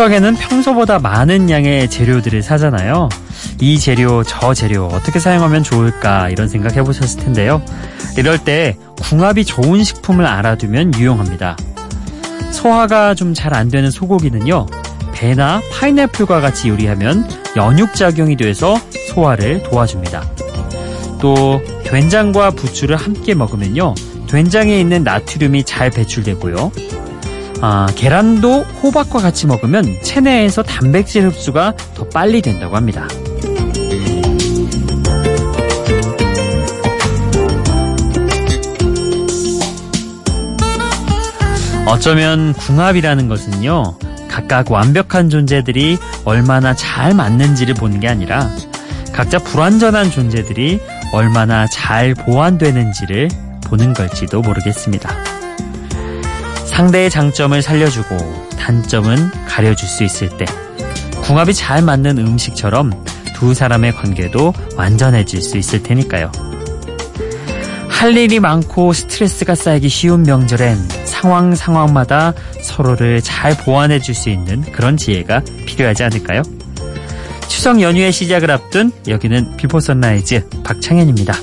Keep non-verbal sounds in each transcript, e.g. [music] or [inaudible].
추석에는 평소보다 많은 양의 재료들을 사잖아요. 이 재료, 저 재료 어떻게 사용하면 좋을까 이런 생각 해보셨을 텐데요. 이럴 때 궁합이 좋은 식품을 알아두면 유용합니다. 소화가 좀 잘 안 되는 소고기는요. 배나 파인애플과 같이 요리하면 연육작용이 돼서 소화를 도와줍니다. 또 된장과 부추를 함께 먹으면요. 된장에 있는 나트륨이 잘 배출되고요. 아, 계란도 호박과 같이 먹으면 체내에서 단백질 흡수가 더 빨리 된다고 합니다. 어쩌면 궁합이라는 것은요, 각각 완벽한 존재들이 얼마나 잘 맞는지를 보는 게 아니라 각자 불완전한 존재들이 얼마나 잘 보완되는지를 보는 걸지도 모르겠습니다. 상대의 장점을 살려주고 단점은 가려줄 수 있을 때 궁합이 잘 맞는 음식처럼 두 사람의 관계도 완전해질 수 있을 테니까요. 할 일이 많고 스트레스가 쌓이기 쉬운 명절엔 상황 상황마다 서로를 잘 보완해 줄 수 있는 그런 지혜가 필요하지 않을까요? 추석 연휴의 시작을 앞둔 여기는 비포 선라이즈 박창현입니다.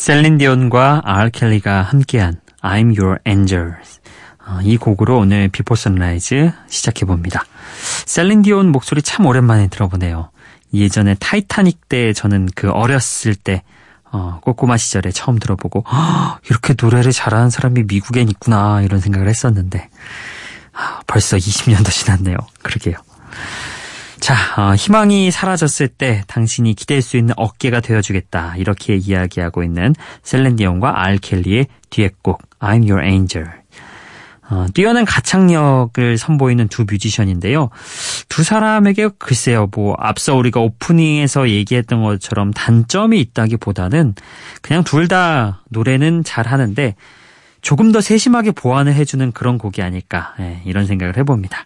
셀린 디온과 알 켈리가 함께한 I'm Your Angel. 어, 이 곡으로 오늘 비포 선라이즈 시작해봅니다. 셀린 디온 목소리 참 오랜만에 들어보네요. 예전에 타이타닉 때 저는 그 어렸을 때 어, 꼬꼬마 시절에 처음 들어보고 이렇게 노래를 잘하는 사람이 미국엔 있구나 이런 생각을 했었는데 아, 벌써 20년도 지났네요. 그러게요. 자, 어, 희망이 사라졌을 때 당신이 기댈 수 있는 어깨가 되어주겠다. 이렇게 이야기하고 있는 셀렌디온과 알켈리의 듀엣곡 I'm Your Angel. 어, 뛰어난 가창력을 선보이는 두 뮤지션인데요. 두 사람에게 글쎄요, 뭐, 앞서 우리가 오프닝에서 얘기했던 것처럼 단점이 있다기보다는 그냥 둘 다 노래는 잘 하는데 조금 더 세심하게 보완을 해주는 그런 곡이 아닐까, 예, 이런 생각을 해봅니다.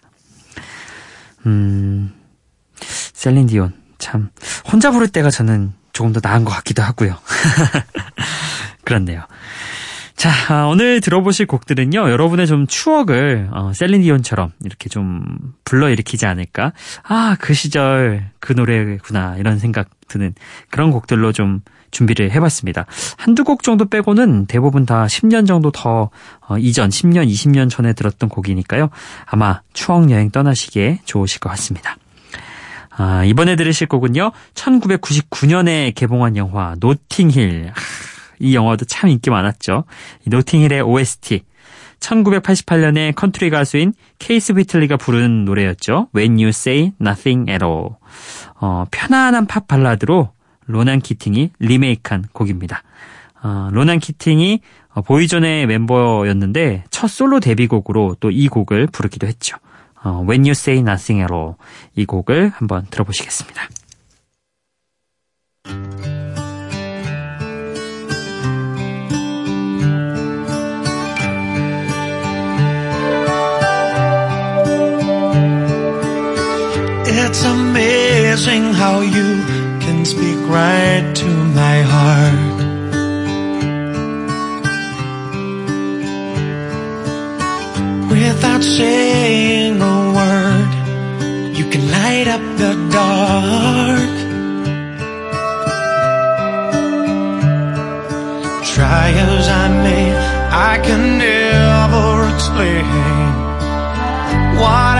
음, 셀린 디온 참 혼자 부를 때가 저는 조금 더 나은 것 같기도 하고요. [laughs] 그렇네요. 자, 아, 오늘 들어보실 곡들은요, 여러분의 좀 추억을, 어, 셀린 디온처럼 이렇게 좀 불러일으키지 않을까? 아, 그 시절 그 노래구나, 이런 생각 드는 그런 곡들로 좀 준비를 해봤습니다. 한두 곡 정도 빼고는 대부분 다 10년 정도 더, 어, 이전, 10년, 20년 전에 들었던 곡이니까요. 아마 추억여행 떠나시기에 좋으실 것 같습니다. 아, 이번에 들으실 곡은요. 1999년에 개봉한 영화 노팅힐. 이 영화도 참 인기 많았죠. 이 노팅힐의 OST. 1988년에 컨트리 가수인 키스 휘틀리가 부른 노래였죠. When You Say Nothing at All. 어, 편안한 팝 발라드로 로난 키팅이 리메이크한 곡입니다. 어, 로난 키팅이 보이존의 멤버였는데 첫 솔로 데뷔곡으로 또 이 곡을 부르기도 했죠. 어, When You Say Nothing at All 이 곡을 한번 들어보시겠습니다. It's amazing how you can speak right to my heart. Without saying light up the dark. Try as I may, I can never explain what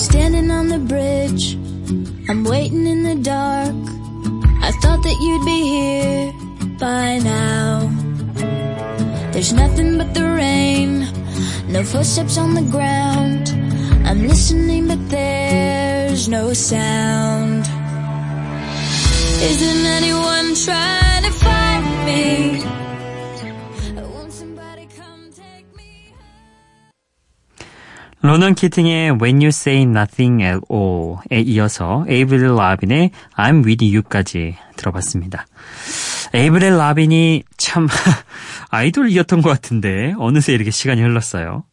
standing on the bridge. I'm waiting in the dark. I thought that you'd be here by now. There's nothing but the rain, no footsteps on the ground. I'm listening, but there's no sound. Isn't anyone trying to find me? 로넌 키팅의 When You Say Nothing at All에 이어서 에이브릴 라빈의 I'm With You까지 들어봤습니다. 에이브릴 라빈이 참 [laughs] 아이돌이었던 것 같은데 어느새 이렇게 시간이 흘렀어요.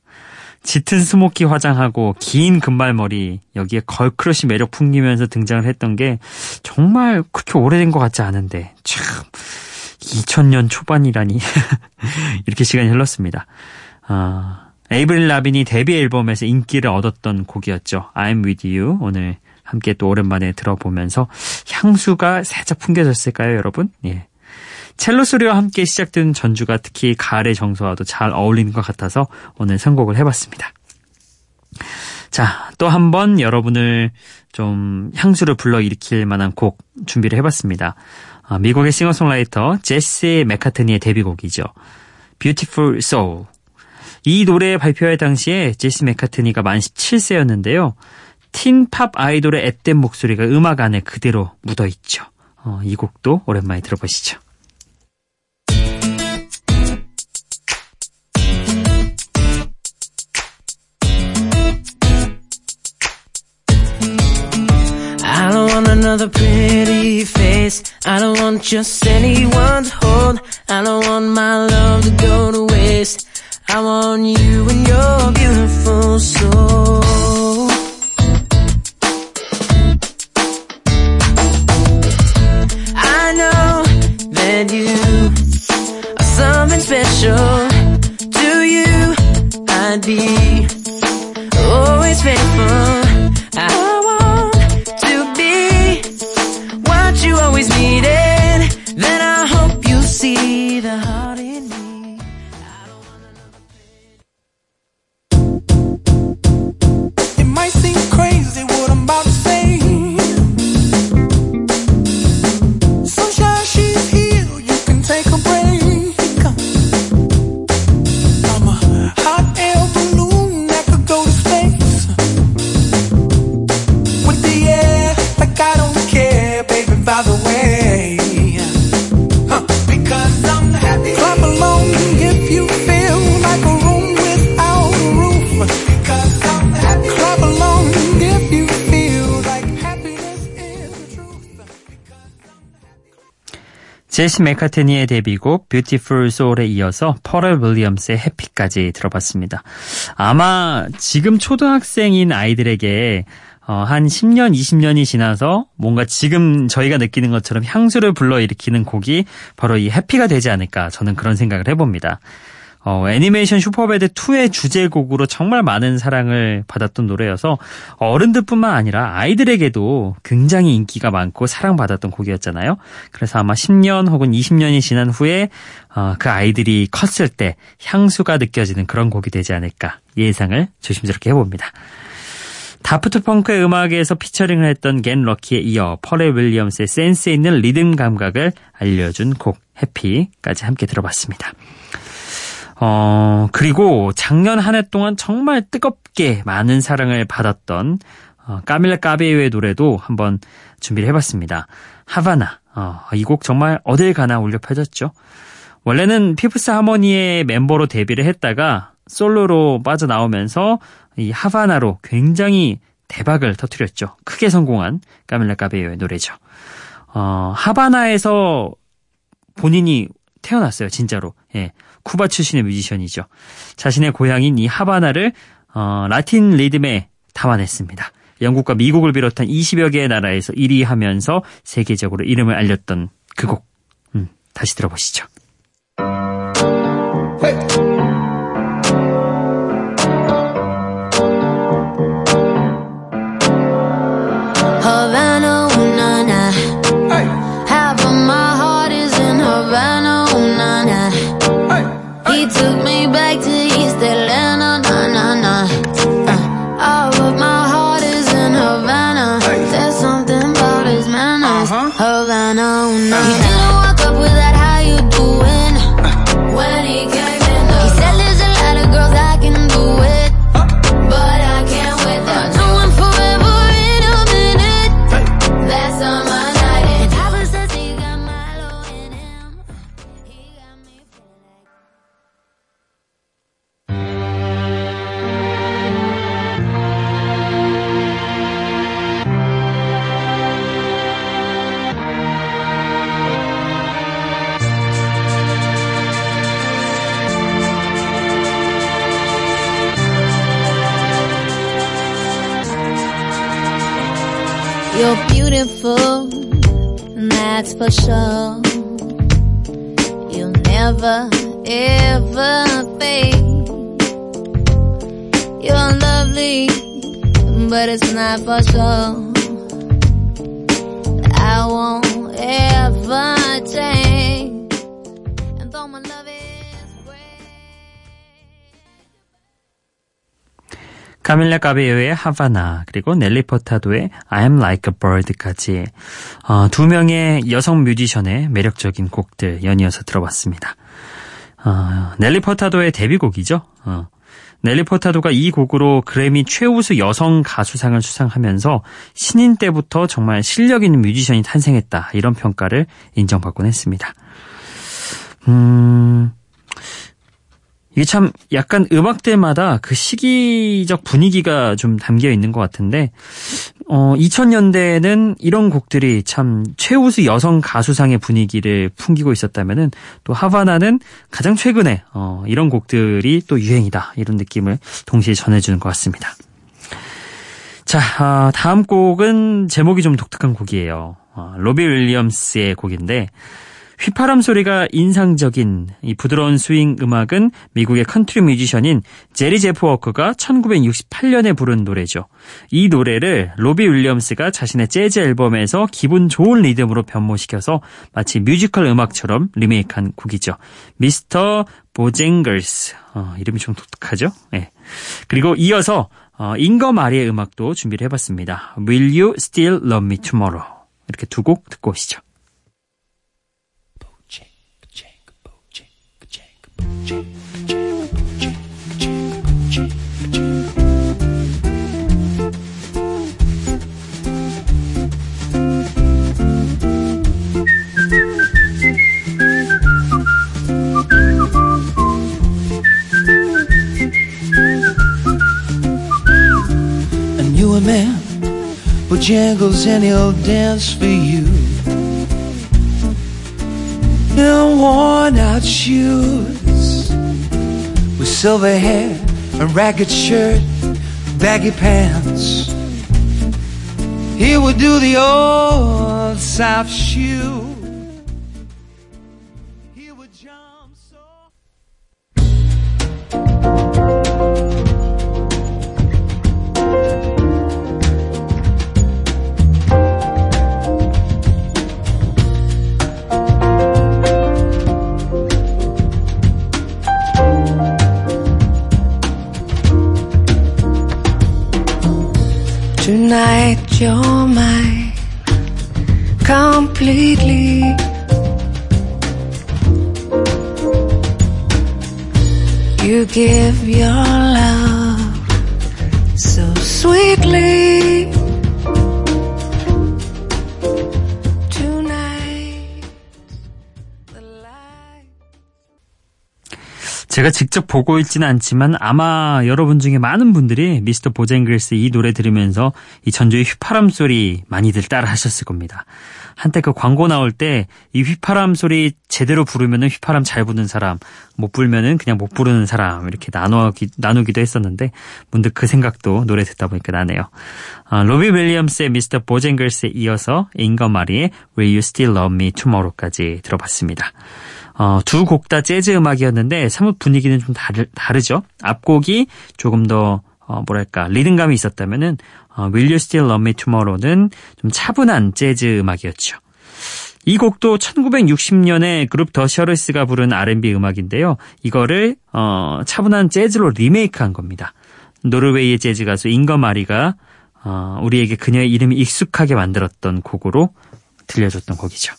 짙은 스모키 화장하고 긴 금발머리 여기에 걸크러쉬 매력 풍기면서 등장을 했던 게 정말 그렇게 오래된 것 같지 않은데 참 2000년 초반이라니 [laughs] 이렇게 시간이 흘렀습니다. 아, 에이브릴 라빈이 데뷔 앨범에서 인기를 얻었던 곡이었죠. I'm with you. 오늘 함께 또 오랜만에 들어보면서 향수가 살짝 풍겨졌을까요, 여러분? 예. 첼로 소리와 함께 시작된 전주가 특히 가을의 정서와도 잘 어울리는 것 같아서 오늘 선곡을 해봤습니다. 자, 또 한 번 여러분을 좀 향수를 불러일으킬 만한 곡 준비를 해봤습니다. 아, 미국의 싱어송라이터 제시 맥카트니의 데뷔곡이죠. Beautiful Soul. 이 노래 발표할 당시에 제시 맥카트니가 만 17세였는데요. 틴팝 아이돌의 앳된 목소리가 음악 안에 그대로 묻어있죠. 어, 이 곡도 오랜만에 들어보시죠. Another pretty face. I don't want just anyone to hold. I don't want my love to go to waste. I want you and your beautiful soul. I know that you are something special. To you, I'd be always faithful. The heart in me. 제시 맥카트니의 데뷔곡 Beautiful Soul에 이어서 퍼렐 윌리엄스의 Happy까지 들어봤습니다. 아마 지금 초등학생인 아이들에게 어, 한 10년, 20년이 지나서 뭔가 지금 저희가 느끼는 것처럼 향수를 불러일으키는 곡이 바로 이 Happy가 되지 않을까 저는 그런 생각을 해봅니다. 어, 애니메이션 슈퍼배드 2의 주제곡으로 정말 많은 사랑을 받았던 노래여서 어른들뿐만 아니라 아이들에게도 굉장히 인기가 많고 사랑받았던 곡이었잖아요. 그래서 아마 10년 혹은 20년이 지난 후에 어, 그 아이들이 컸을 때 향수가 느껴지는 그런 곡이 되지 않을까 예상을 조심스럽게 해봅니다. 다프트 펑크의 음악에서 피처링을 했던 Get Lucky에 이어 퍼렐 윌리엄스의 센스 있는 리듬 감각을 알려준 곡 Happy까지 함께 들어봤습니다. 어, 그리고 작년 한 해 동안 정말 뜨겁게 많은 사랑을 받았던 어, 까밀라 까베요의 노래도 한번 준비를 해봤습니다. 하바나. 어, 이곡 정말 어딜 가나 울려 퍼졌죠. 원래는 피프스 하모니의 멤버로 데뷔를 했다가 솔로로 빠져나오면서 이 하바나로 굉장히 대박을 터뜨렸죠. 크게 성공한 까밀라 까베요의 노래죠. 어, 하바나에서 본인이 태어났어요, 진짜로. 예. 쿠바 출신의 뮤지션이죠. 자신의 고향인 이 하바나를 어, 라틴 리듬에 담아냈습니다. 영국과 미국을 비롯한 20여 개의 나라에서 1위 하면서 세계적으로 이름을 알렸던 그 곡. 음, 다시 들어보시죠. Beautiful, that's for sure. You'll never, ever fade. You're lovely, but it's not for sure. I won't ever change. 카밀라 카베요의 하바나 그리고 넬리 포타도의 I'm Like a Bird까지 어, 두 명의 여성 뮤지션의 매력적인 곡들 연이어서 들어봤습니다. 어, 넬리 포타도의 데뷔곡이죠. 어, 넬리 포타도가 이 곡으로 그래미 최우수 여성 가수상을 수상하면서 신인 때부터 정말 실력 있는 뮤지션이 탄생했다 이런 평가를 인정받곤 했습니다. 음, 이게 참 약간 음악들마다 그 시기적 분위기가 좀 담겨 있는 것 같은데, 어, 2000년대에는 이런 곡들이 참 최우수 여성 가수상의 분위기를 풍기고 있었다면은 또 하바나는 가장 최근에, 어, 이런 곡들이 또 유행이다. 이런 느낌을 동시에 전해주는 것 같습니다. 자, 아, 다음 곡은 제목이 좀 독특한 곡이에요. 어, 로비 윌리엄스의 곡인데, 휘파람 소리가 인상적인 이 부드러운 스윙 음악은 미국의 컨트리 뮤지션인 제리 제프 워커가 1968년에 부른 노래죠. 이 노래를 로비 윌리엄스가 자신의 재즈 앨범에서 기분 좋은 리듬으로 변모시켜서 마치 뮤지컬 음악처럼 리메이크한 곡이죠. Mr. Bojangles. 어, 이름이 좀 독특하죠? 예. 그리고 이어서 어, 잉거 마리의 음악도 준비를 해봤습니다. Will You Still Love Me Tomorrow? 이렇게 두 곡 듣고 오시죠. Jangles and he'll dance for you. In worn out shoes, with silver hair, a ragged shirt, baggy pants. He would do the old South shoe. Tonight you're mine completely. You give your love so sweetly. 제가 직접 보고 있지는 않지만 아마 여러분 중에 많은 분들이 미스터 보쟁글스 이 노래 들으면서 이 전주의 휘파람 소리 많이들 따라 하셨을 겁니다. 한때 그 광고 나올 때 이 휘파람 소리 제대로 부르면은 휘파람 잘 부는 사람, 못 불면은 그냥 못 부르는 사람 이렇게 나누기, 나누기도 했었는데 문득 그 생각도 노래 듣다 보니까 나네요. 아, 로비 윌리엄스의 미스터 보쟁글스에 이어서 잉거 마리의 Will You Still Love Me Tomorrow까지 들어봤습니다. 어, 두곡 다 재즈 음악이었는데 사뭇 분위기는 좀 다르, 다르죠. 앞곡이 조금 더 어, 뭐랄까 리듬감이 있었다면은 어, Will You Still Love Me Tomorrow는 좀 차분한 재즈 음악이었죠. 이 곡도 1960년에 그룹 더 셔르스가 부른 R&B 음악인데요. 이거를 어, 차분한 재즈로 리메이크한 겁니다. 노르웨이의 재즈 가수 잉거 마리가 어, 우리에게 그녀의 이름이 익숙하게 만들었던 곡으로 들려줬던 곡이죠.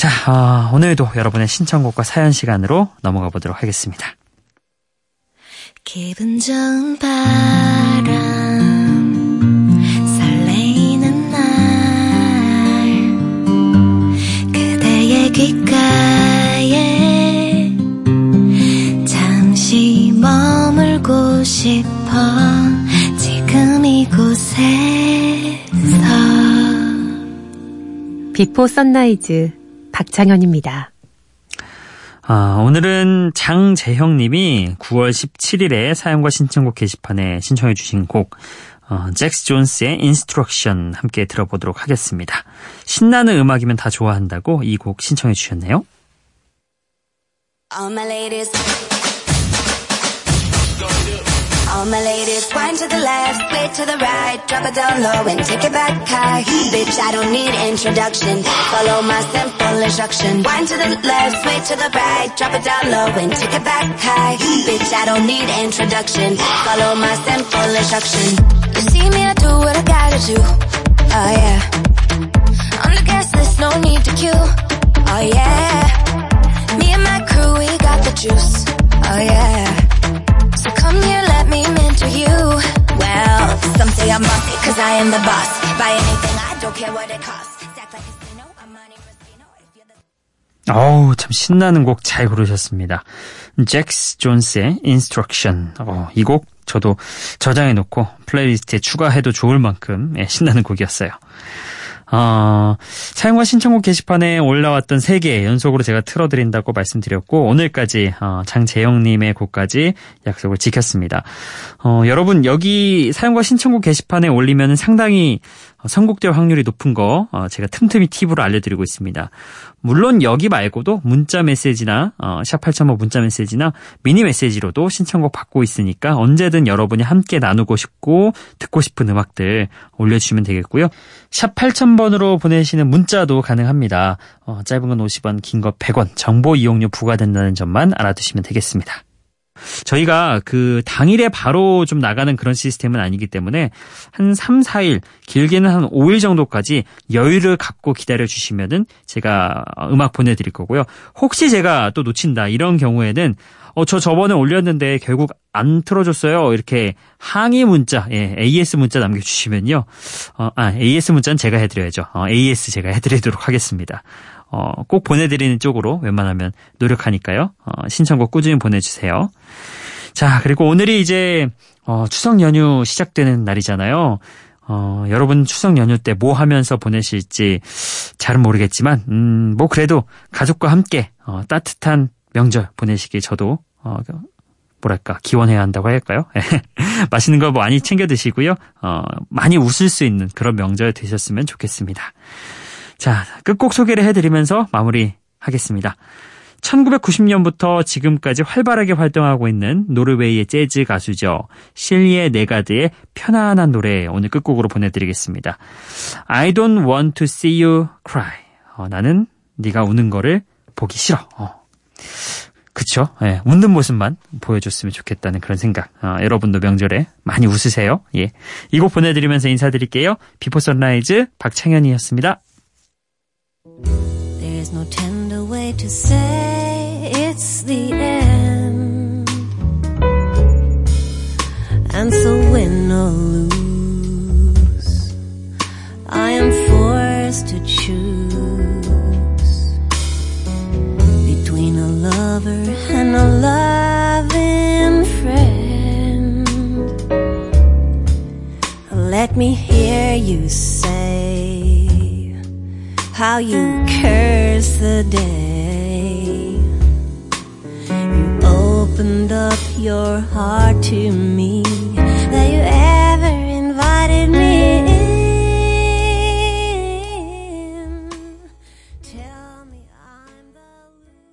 자, 어, 오늘도 여러분의 신청곡과 사연 시간으로 넘어가 보도록 하겠습니다. 기분 좋은 바람 설레이는 날 그대의 귓가에 잠시 머물고 싶어 지금 이곳에서 비포 선라이즈 박창현입니다. 아, 오늘은 장재형 님이 9월 17일에 사연과 신청곡 게시판에 신청해 주신 곡 어, 잭스 존스의 인스트럭션 함께 들어보도록 하겠습니다. 신나는 음악이면 다 좋아한다고 이 곡 신청해 주셨네요. All my ladies. Wind to the left, sway to the right, drop it down low and take it back high. Bitch, I don't need introduction. Follow my simple instruction. Wind to the left, sway to the right, drop it down low and take it back high. Bitch, I don't need introduction. Follow my simple instruction. You see me, I do what I gotta do. Oh yeah. On the gas list, no need to queue. Oh yeah. Me and my crew, we got the juice. Oh yeah. Well, some say I'm bossy, cause I am the boss. Buy anything, I don't care what it costs. Stack like a casino, I'm money the 어우, 참 신나는 곡 잘 고르셨습니다. 잭스 존스의 Instruction. 어, 이 곡 저도 저장해 놓고 플레이리스트에 추가해도 좋을 만큼 예, 신나는 곡이었어요. 어, 사연과 신청곡 게시판에 올라왔던 3개 연속으로 제가 틀어드린다고 말씀드렸고, 오늘까지, 어, 장재영님의 곡까지 약속을 지켰습니다. 어, 여러분, 여기 사연과 신청곡 게시판에 올리면 상당히 어, 선곡될 확률이 높은 거, 어, 제가 틈틈이 팁으로 알려드리고 있습니다. 물론 여기 말고도 문자 메시지나, 어, 샵8005 문자 메시지나 미니 메시지로도 신청곡 받고 있으니까 언제든 여러분이 함께 나누고 싶고 듣고 싶은 음악들 올려주시면 되겠고요. 샵 8000번으로 보내시는 문자도 가능합니다. 어, 짧은 건 50원, 긴 거 100원, 정보 이용료 부과된다는 점만 알아두시면 되겠습니다. 저희가 그 당일에 바로 좀 나가는 그런 시스템은 아니기 때문에 한 3, 4일, 길게는 한 5일 정도까지 여유를 갖고 기다려 주시면은 제가 음악 보내 드릴 거고요. 혹시 제가 또 놓친다 이런 경우에는 어, 저 저번에 올렸는데 결국 안 틀어줬어요. 이렇게 항의 문자, 예, AS 문자 남겨주시면요. 어, 아, AS 문자는 제가 해드려야죠. 어, AS 제가 해드리도록 하겠습니다. 어, 꼭 보내드리는 쪽으로 웬만하면 노력하니까요. 어, 신청곡 꾸준히 보내주세요. 자, 그리고 오늘이 이제, 어, 추석 연휴 시작되는 날이잖아요. 어, 여러분 추석 연휴 때 뭐 하면서 보내실지 잘은 모르겠지만, 음, 뭐 그래도 가족과 함께, 어, 따뜻한 명절 보내시길 저도, 어, 뭐랄까, 기원해야 한다고 할까요? [laughs] 맛있는 거 많이 챙겨 드시고요. 어, 많이 웃을 수 있는 그런 명절 되셨으면 좋겠습니다. 자, 끝곡 소개를 해드리면서 마무리하겠습니다. 1990년부터 지금까지 활발하게 활동하고 있는 노르웨이의 재즈 가수죠. 실예 네가드의 편안한 노래 오늘 끝곡으로 보내드리겠습니다. I don't want to see you cry. 어, 나는 네가 우는 거를 보기 싫어. 어. 그쵸? 예, 웃는 모습만 보여줬으면 좋겠다는 그런 생각. 어, 여러분도 명절에 많이 웃으세요. 예. 이 곡 보내드리면서 인사드릴게요. 비포 선라이즈 박창현이었습니다. There's no tender way to say it's the end. And so win or lose, I am forced to choose between a lover and a loving friend. Let me hear you say how you curse the day you opened up your heart to me.